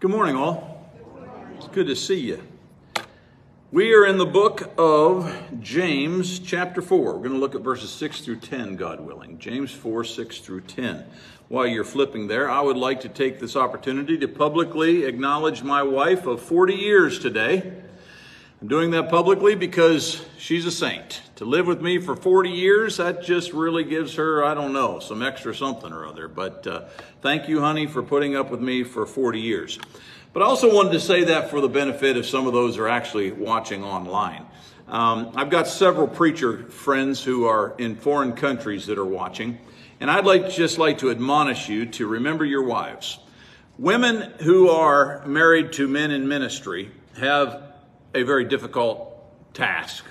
Good morning, all. It's good to see you. We are in the book of James, chapter 4. We're going to look at verses 6 through 10, God willing. James 4, 6 through 10. While you're flipping there, I would like to take this opportunity to publicly acknowledge my wife of 40 years today. I'm doing that publicly because she's a saint. To live with me for 40 years, that just really gives her, I don't know, some extra something or other. But uh, thank you, honey, for putting up with me for 40 years. But I also wanted to say that for the benefit of some of those who are actually watching online. Um, I've got several preacher friends who are in foreign countries that are watching, and I'd like just like to admonish you to remember your wives. Women who are married to men in ministry have a very difficult task.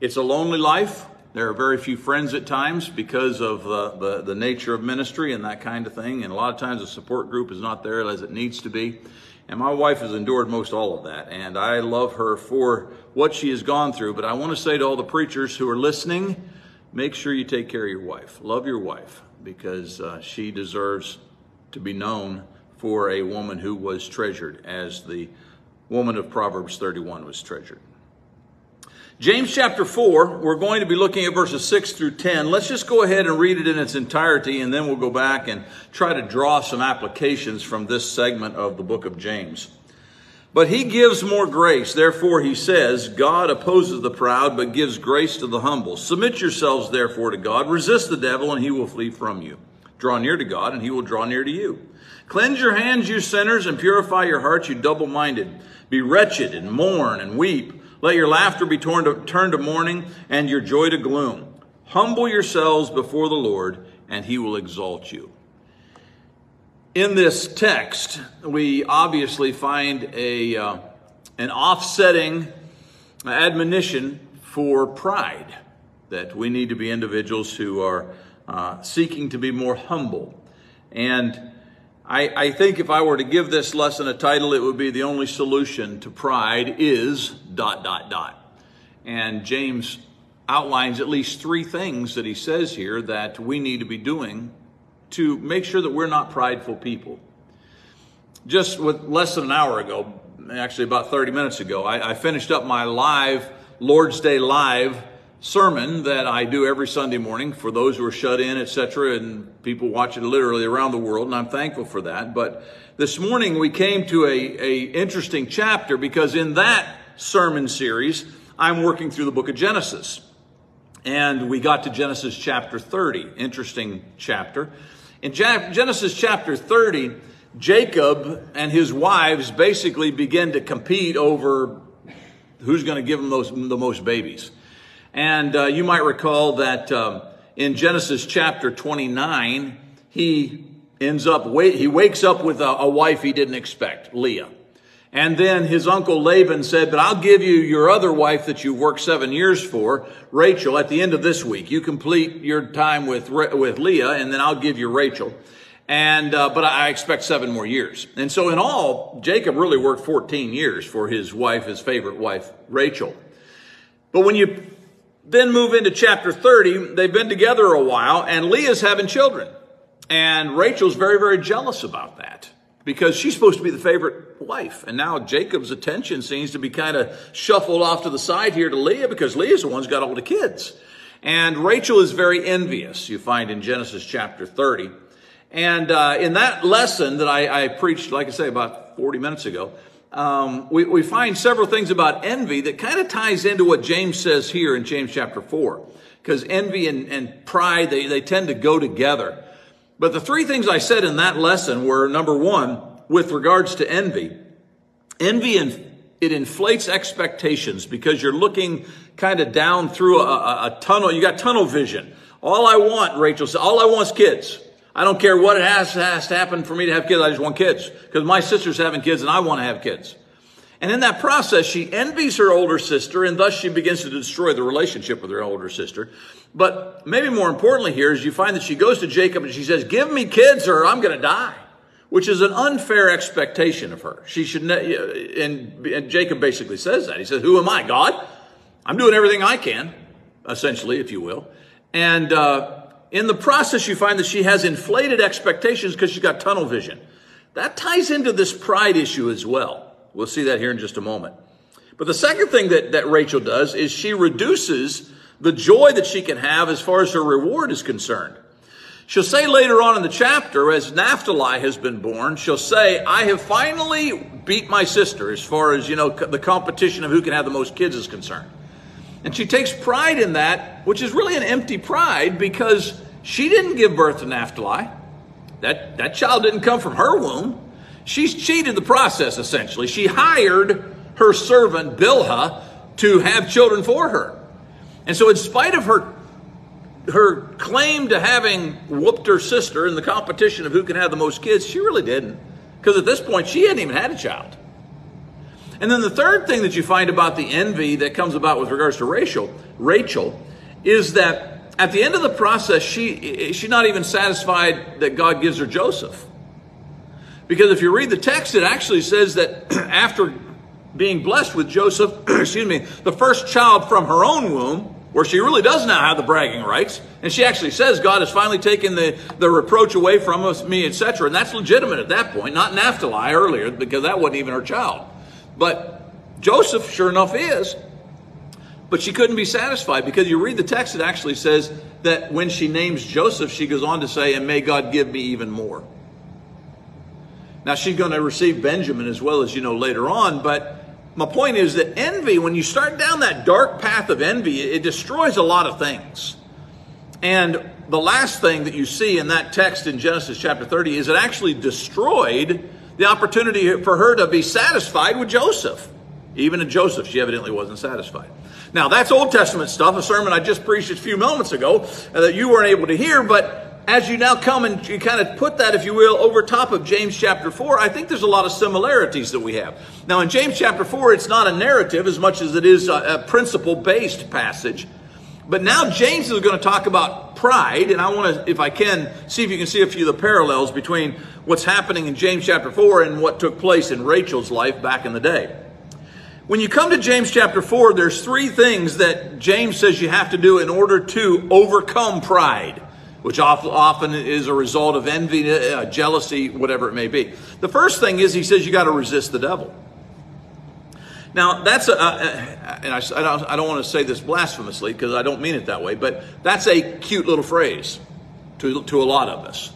It's a lonely life. There are very few friends at times because of uh, the, the nature of ministry and that kind of thing. And a lot of times the support group is not there as it needs to be. And my wife has endured most all of that. And I love her for what she has gone through. But I want to say to all the preachers who are listening, make sure you take care of your wife. Love your wife because uh, she deserves to be known for a woman who was treasured as the woman of Proverbs 31 was treasured. James chapter 4, we're going to be looking at verses 6 through 10. Let's just go ahead and read it in its entirety, and then we'll go back and try to draw some applications from this segment of the book of James. But he gives more grace. Therefore, he says, God opposes the proud, but gives grace to the humble. Submit yourselves, therefore, to God. Resist the devil, and he will flee from you. Draw near to God, and he will draw near to you. Cleanse your hands, you sinners, and purify your hearts, you double minded. Be wretched and mourn and weep. Let your laughter be turned to, turn to mourning and your joy to gloom. Humble yourselves before the Lord, and he will exalt you. In this text, we obviously find a, uh, an offsetting admonition for pride, that we need to be individuals who are uh, seeking to be more humble. And I, I think if I were to give this lesson a title, it would be The Only Solution to Pride is dot, dot, dot. And James outlines at least three things that he says here that we need to be doing to make sure that we're not prideful people. Just with less than an hour ago, actually about 30 minutes ago, I, I finished up my live Lord's Day Live sermon that I do every Sunday morning for those who are shut in, etc., and people watch it literally around the world, and I'm thankful for that. But this morning we came to a, a interesting chapter because in that sermon series, I'm working through the book of Genesis. And we got to Genesis chapter 30, interesting chapter. In Genesis chapter 30, Jacob and his wives basically begin to compete over who's going to give them those, the most babies. And uh, you might recall that um, in Genesis chapter 29, he ends up, wait he wakes up with a, a wife he didn't expect, Leah. And then his uncle Laban said, but I'll give you your other wife that you worked seven years for, Rachel, at the end of this week. You complete your time with, with Leah, and then I'll give you Rachel. And, uh, but I expect seven more years. And so in all, Jacob really worked 14 years for his wife, his favorite wife, Rachel. But when you then move into chapter 30. They've been together a while, and Leah's having children. And Rachel's very, very jealous about that because she's supposed to be the favorite wife. And now Jacob's attention seems to be kind of shuffled off to the side here to Leah because Leah's the one who's got all the kids. And Rachel is very envious, you find in Genesis chapter 30. And uh, in that lesson that I, I preached, like I say, about 40 minutes ago, um, we, we find several things about envy that kind of ties into what James says here in James chapter 4. Because envy and, and pride, they, they tend to go together. But the three things I said in that lesson were number one, with regards to envy, envy and it inflates expectations because you're looking kind of down through a, a, a tunnel. You got tunnel vision. All I want, Rachel said, all I want is kids. I don't care what it has, has to happen for me to have kids. I just want kids because my sister's having kids and I want to have kids. And in that process, she envies her older sister and thus she begins to destroy the relationship with her older sister. But maybe more importantly here is you find that she goes to Jacob and she says, give me kids or I'm going to die, which is an unfair expectation of her. She should, and, and Jacob basically says that. He says, who am I, God? I'm doing everything I can, essentially, if you will. And, uh, in the process, you find that she has inflated expectations because she's got tunnel vision. that ties into this pride issue as well. We'll see that here in just a moment. But the second thing that, that Rachel does is she reduces the joy that she can have as far as her reward is concerned. She'll say later on in the chapter, as Naphtali has been born, she'll say, I have finally beat my sister as far as, you know, the competition of who can have the most kids is concerned. And she takes pride in that, which is really an empty pride because she didn't give birth to Naphtali. That, that child didn't come from her womb. She's cheated the process, essentially. She hired her servant, Bilhah, to have children for her. And so, in spite of her her claim to having whooped her sister in the competition of who can have the most kids, she really didn't. Because at this point, she hadn't even had a child. And then the third thing that you find about the envy that comes about with regards to Rachel, Rachel, is that at the end of the process, she she's not even satisfied that God gives her Joseph. Because if you read the text, it actually says that after being blessed with Joseph, excuse me, the first child from her own womb, where she really does now have the bragging rights. And she actually says, God has finally taken the, the reproach away from us, me, etc. And that's legitimate at that point, not Naphtali earlier, because that wasn't even her child. But Joseph, sure enough, is. But she couldn't be satisfied because you read the text, it actually says that when she names Joseph, she goes on to say, and may God give me even more. Now she's going to receive Benjamin as well as you know later on, but my point is that envy, when you start down that dark path of envy, it destroys a lot of things. And the last thing that you see in that text in Genesis chapter 30 is it actually destroyed the opportunity for her to be satisfied with Joseph. Even in Joseph, she evidently wasn't satisfied. Now, that's Old Testament stuff, a sermon I just preached a few moments ago uh, that you weren't able to hear, but as you now come and you kind of put that, if you will, over top of James chapter 4, I think there's a lot of similarities that we have. Now, in James chapter 4, it's not a narrative as much as it is a, a principle based passage. But now James is going to talk about pride, and I want to, if I can, see if you can see a few of the parallels between what's happening in James chapter 4 and what took place in Rachel's life back in the day. When you come to James chapter 4, there's three things that James says you have to do in order to overcome pride which often is a result of envy, uh, jealousy, whatever it may be. The first thing is he says you got to resist the devil. Now, that's a, uh, uh, and I, I, don't, I don't want to say this blasphemously because I don't mean it that way, but that's a cute little phrase to, to a lot of us.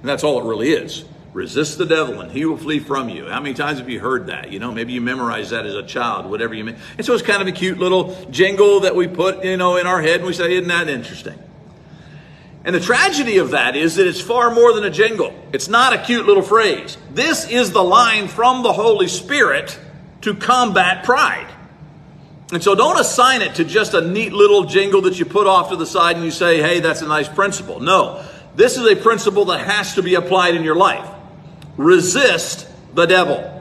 And that's all it really is. Resist the devil and he will flee from you. How many times have you heard that? You know, maybe you memorized that as a child, whatever you mean. And so it's kind of a cute little jingle that we put, you know, in our head and we say, isn't that interesting? And the tragedy of that is that it's far more than a jingle. It's not a cute little phrase. This is the line from the Holy Spirit to combat pride. And so don't assign it to just a neat little jingle that you put off to the side and you say, hey, that's a nice principle. No, this is a principle that has to be applied in your life. Resist the devil.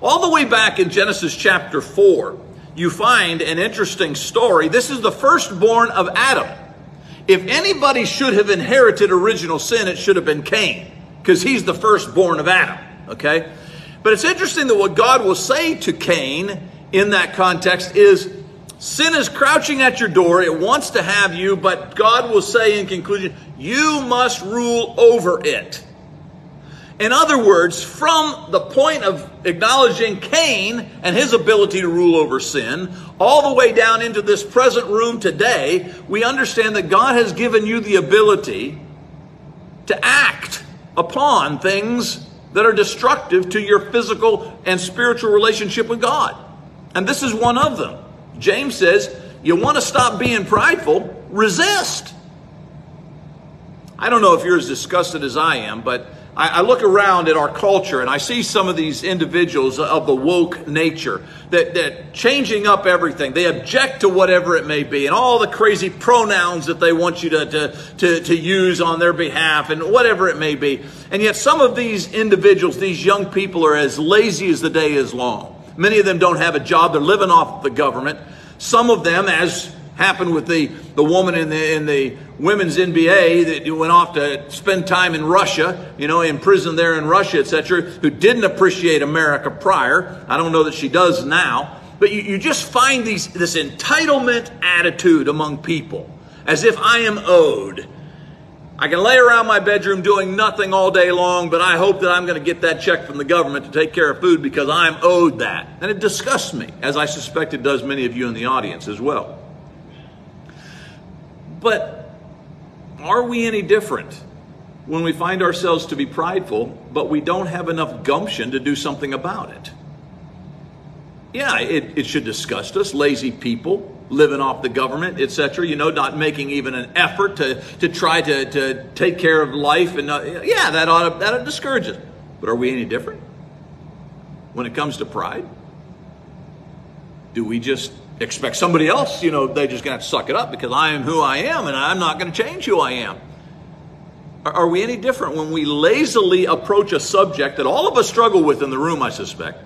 All the way back in Genesis chapter 4, you find an interesting story. This is the firstborn of Adam. If anybody should have inherited original sin, it should have been Cain, because he's the firstborn of Adam. Okay? But it's interesting that what God will say to Cain in that context is sin is crouching at your door. It wants to have you, but God will say in conclusion, you must rule over it. In other words, from the point of acknowledging Cain and his ability to rule over sin, all the way down into this present room today, we understand that God has given you the ability to act upon things that are destructive to your physical and spiritual relationship with God. And this is one of them. James says, you want to stop being prideful, resist. I don't know if you're as disgusted as I am, but I, I look around at our culture and I see some of these individuals of the woke nature that, that changing up everything. They object to whatever it may be and all the crazy pronouns that they want you to, to, to, to use on their behalf and whatever it may be. And yet some of these individuals, these young people are as lazy as the day is long. Many of them don't have a job. They're living off the government. Some of them, as happened with the, the woman in the, in the women's NBA that went off to spend time in Russia, you know, in prison there in Russia, etc., who didn't appreciate America prior. I don't know that she does now. But you, you just find these, this entitlement attitude among people, as if I am owed. I can lay around my bedroom doing nothing all day long, but I hope that I'm going to get that check from the government to take care of food because I'm owed that. And it disgusts me, as I suspect it does many of you in the audience as well. But are we any different when we find ourselves to be prideful, but we don't have enough gumption to do something about it? Yeah, it, it should disgust us, lazy people living off the government, etc. You know, not making even an effort to, to try to, to take care of life. And uh, yeah, that ought to, that ought to discourage us. But are we any different when it comes to pride? Do we just expect somebody else, you know, they're just going to suck it up because I am who I am and I'm not going to change who I am? Are, are we any different when we lazily approach a subject that all of us struggle with in the room, I suspect?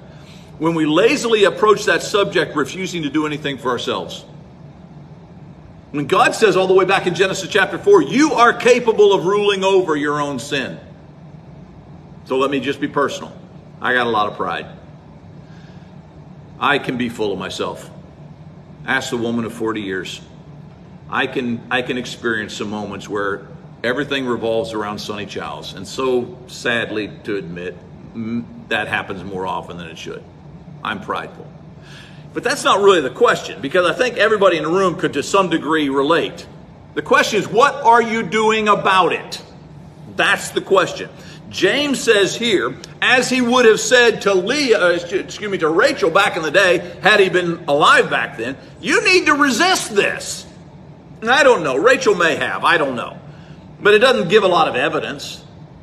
when we lazily approach that subject, refusing to do anything for ourselves. When God says all the way back in Genesis chapter 4, you are capable of ruling over your own sin. So let me just be personal. I got a lot of pride. I can be full of myself. Ask the woman of 40 years. I can I can experience some moments where everything revolves around Sonny Childs, and so sadly to admit, that happens more often than it should. I'm prideful. But that's not really the question because I think everybody in the room could to some degree relate. The question is, what are you doing about it? That's the question. James says here, as he would have said to Leah, uh, excuse me, to Rachel back in the day, had he been alive back then, you need to resist this. And I don't know. Rachel may have. I don't know. But it doesn't give a lot of evidence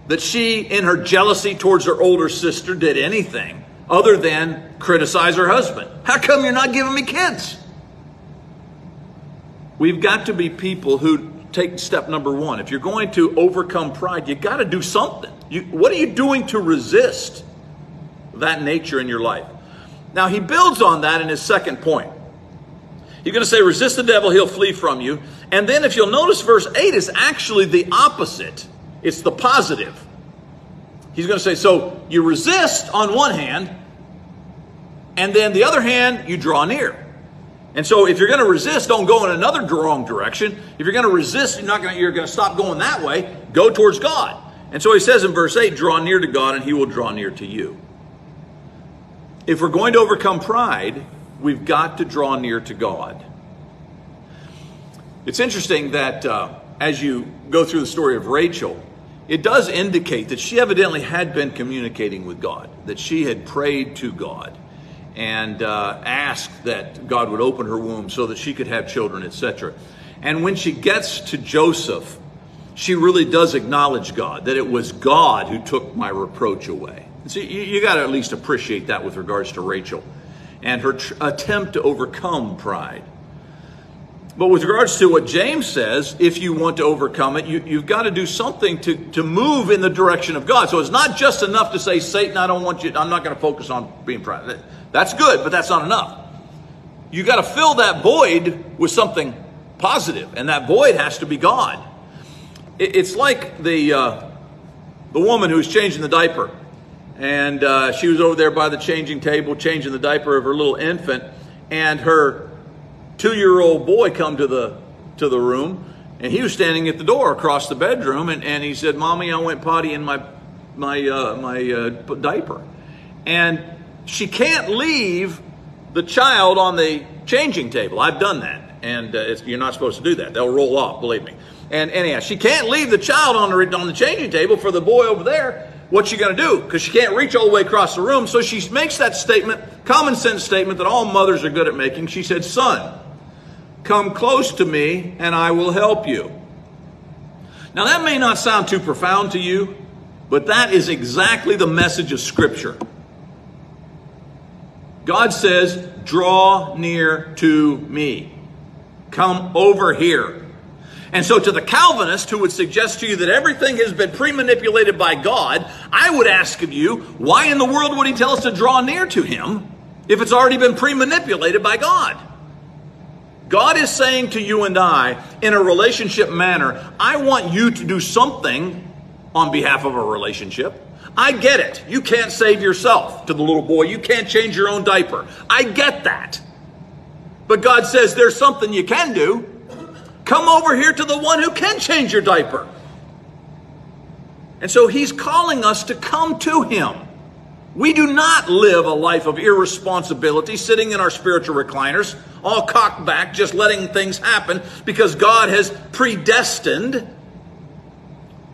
that she, in her jealousy towards her older sister, did anything other than criticize her husband. How come you're not giving me kids? We've got to be people who take step number one. If you're going to overcome pride, you got to do something. You, what are you doing to resist that nature in your life? Now, he builds on that in his second point. You're going to say, resist the devil, he'll flee from you. And then, if you'll notice, verse 8 is actually the opposite, it's the positive. He's going to say, so you resist on one hand, and then the other hand, you draw near. And so if you're going to resist, don't go in another wrong direction. If you're going to resist, you're not going to, you're going to stop going that way. Go towards God. And so he says in verse 8, draw near to God and he will draw near to you. If we're going to overcome pride, we've got to draw near to God. It's interesting that uh, as you go through the story of Rachel, it does indicate that she evidently had been communicating with God, that she had prayed to God and uh, asked that God would open her womb so that she could have children, etc. And when she gets to Joseph, she really does acknowledge God, that it was God who took my reproach away. See, you, you got to at least appreciate that with regards to Rachel and her tr- attempt to overcome pride. But with regards to what James says, if you want to overcome it, you, have got to do something to, to move in the direction of God. So it's not just enough to say, Satan, I don't want you, I'm not going to focus on being proud. That's good, but that's not enough. You got to fill that void with something positive, and that void has to be God. It, it's like the, uh, the woman who was changing the diaper, and uh, she was over there by the changing table, changing the diaper of her little infant, and her two-year-old boy come to the to the room, and he was standing at the door across the bedroom, and, and he said, "Mommy, I went potty in my my uh, my uh, diaper," and she can't leave the child on the changing table. I've done that, and uh, you're not supposed to do that. They'll roll off, believe me. And anyhow, she can't leave the child on the on the changing table for the boy over there. What's she going to do? Because she can't reach all the way across the room. So she makes that statement, common sense statement that all mothers are good at making. She said, "Son." Come close to me and I will help you. Now, that may not sound too profound to you, but that is exactly the message of Scripture. God says, Draw near to me. Come over here. And so, to the Calvinist who would suggest to you that everything has been pre manipulated by God, I would ask of you, why in the world would he tell us to draw near to him if it's already been pre manipulated by God? God is saying to you and I, in a relationship manner, I want you to do something on behalf of a relationship. I get it. You can't save yourself to the little boy. You can't change your own diaper. I get that. But God says there's something you can do. Come over here to the one who can change your diaper. And so he's calling us to come to him. We do not live a life of irresponsibility, sitting in our spiritual recliners, all cocked back, just letting things happen because God has predestined.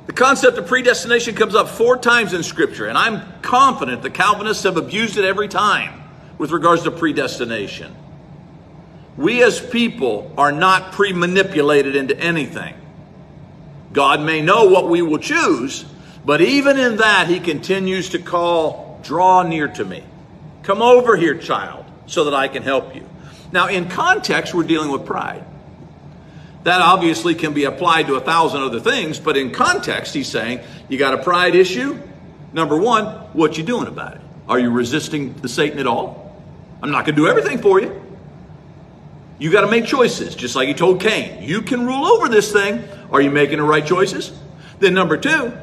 The concept of predestination comes up four times in Scripture, and I'm confident the Calvinists have abused it every time with regards to predestination. We as people are not pre manipulated into anything. God may know what we will choose, but even in that, He continues to call, Draw near to me. Come over here, child, so that I can help you. Now, in context, we're dealing with pride. That obviously can be applied to a thousand other things, but in context, he's saying, You got a pride issue? Number one, what you doing about it? Are you resisting the Satan at all? I'm not going to do everything for you. You got to make choices, just like he told Cain. You can rule over this thing. Are you making the right choices? Then, number two,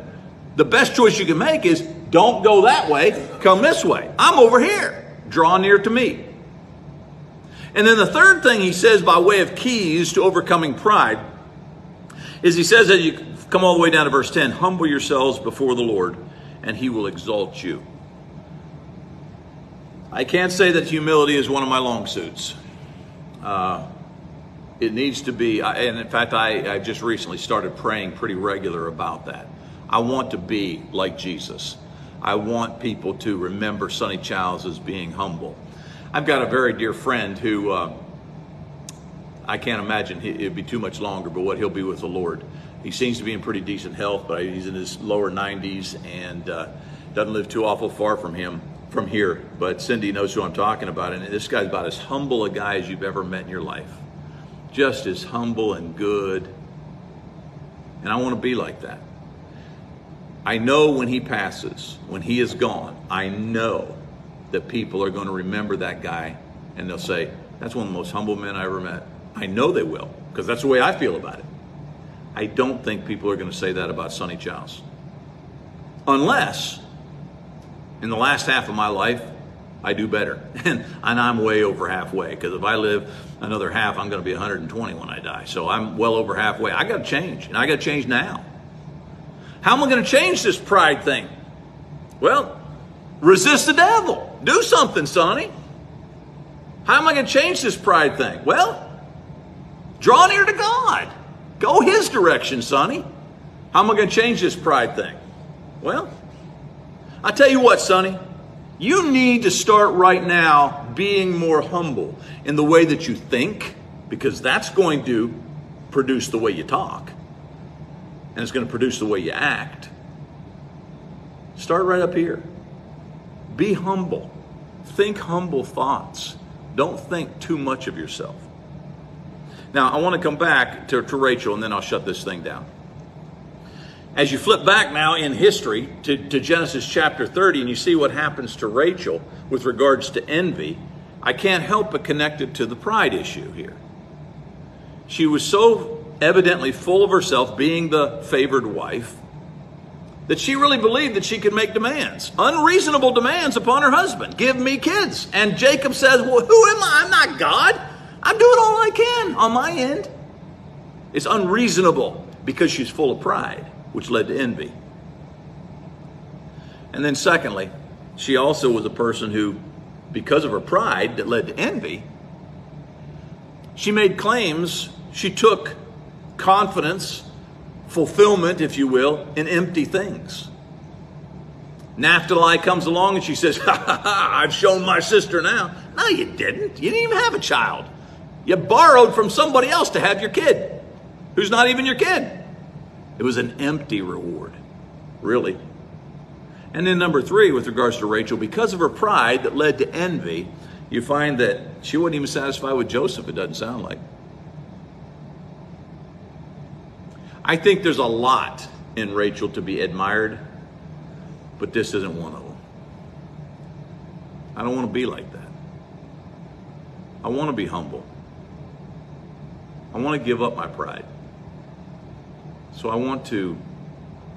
the best choice you can make is don't go that way, come this way. I'm over here. Draw near to me. And then the third thing he says by way of keys to overcoming pride is he says that you come all the way down to verse 10 humble yourselves before the Lord, and he will exalt you. I can't say that humility is one of my long suits. Uh, it needs to be, and in fact, I, I just recently started praying pretty regular about that. I want to be like Jesus. I want people to remember Sonny Childs as being humble. I've got a very dear friend who uh, I can't imagine it'd be too much longer, but what he'll be with the Lord. He seems to be in pretty decent health, but he's in his lower 90s and uh, doesn't live too awful far from him from here, but Cindy knows who I'm talking about. And this guy's about as humble a guy as you've ever met in your life. Just as humble and good. And I want to be like that. I know when he passes, when he is gone, I know that people are going to remember that guy and they'll say, that's one of the most humble men I ever met. I know they will, because that's the way I feel about it. I don't think people are going to say that about Sonny Childs. Unless in the last half of my life, I do better. And, and I'm way over halfway because if I live another half, I'm going to be 120 when I die. So I'm well over halfway. I got to change, and I got to change now. How am I going to change this pride thing? Well, resist the devil. Do something, Sonny. How am I going to change this pride thing? Well, draw near to God. Go His direction, Sonny. How am I going to change this pride thing? Well, I tell you what, Sonny, you need to start right now being more humble in the way that you think, because that's going to produce the way you talk, and it's going to produce the way you act. Start right up here. Be humble. Think humble thoughts. Don't think too much of yourself. Now, I want to come back to, to Rachel, and then I'll shut this thing down. As you flip back now in history to, to Genesis chapter 30 and you see what happens to Rachel with regards to envy, I can't help but connect it to the pride issue here. She was so evidently full of herself, being the favored wife, that she really believed that she could make demands, unreasonable demands upon her husband. Give me kids. And Jacob says, Well, who am I? I'm not God. I'm doing all I can on my end. It's unreasonable because she's full of pride which led to envy. And then, secondly, she also was a person who, because of her pride that led to envy, she made claims, she took confidence, fulfillment, if you will, in empty things. Naphtali comes along and she says, ha, ha, ha, I've shown my sister now. No, you didn't. You didn't even have a child. You borrowed from somebody else to have your kid, who's not even your kid. It was an empty reward, really. And then, number three, with regards to Rachel, because of her pride that led to envy, you find that she wasn't even satisfied with Joseph, it doesn't sound like. I think there's a lot in Rachel to be admired, but this isn't one of them. I don't want to be like that. I want to be humble. I want to give up my pride. So I want to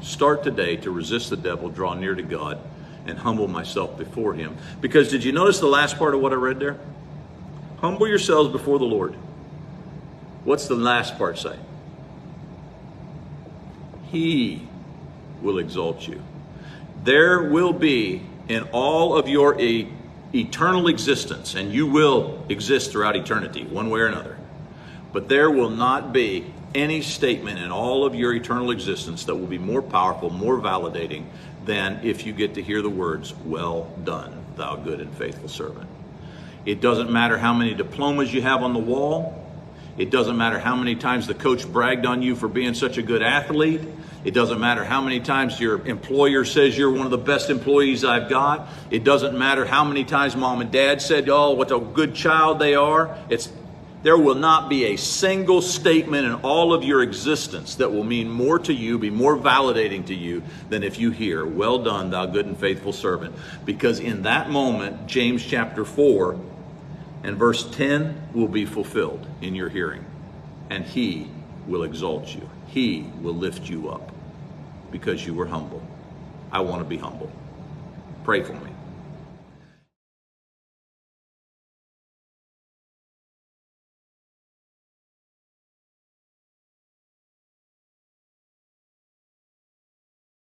start today to resist the devil, draw near to God, and humble myself before Him. Because did you notice the last part of what I read there? Humble yourselves before the Lord. What's the last part say? He will exalt you. There will be in all of your e- eternal existence, and you will exist throughout eternity, one way or another, but there will not be any statement in all of your eternal existence that will be more powerful, more validating than if you get to hear the words, Well done, thou good and faithful servant. It doesn't matter how many diplomas you have on the wall. It doesn't matter how many times the coach bragged on you for being such a good athlete. It doesn't matter how many times your employer says you're one of the best employees I've got. It doesn't matter how many times mom and dad said, oh, what a good child they are. It's, there will not be a single statement in all of your existence that will mean more to you, be more validating to you than if you hear, Well done, thou good and faithful servant. Because in that moment, James chapter 4 and verse 10 will be fulfilled in your hearing. And he will exalt you, he will lift you up because you were humble. I want to be humble. Pray for me.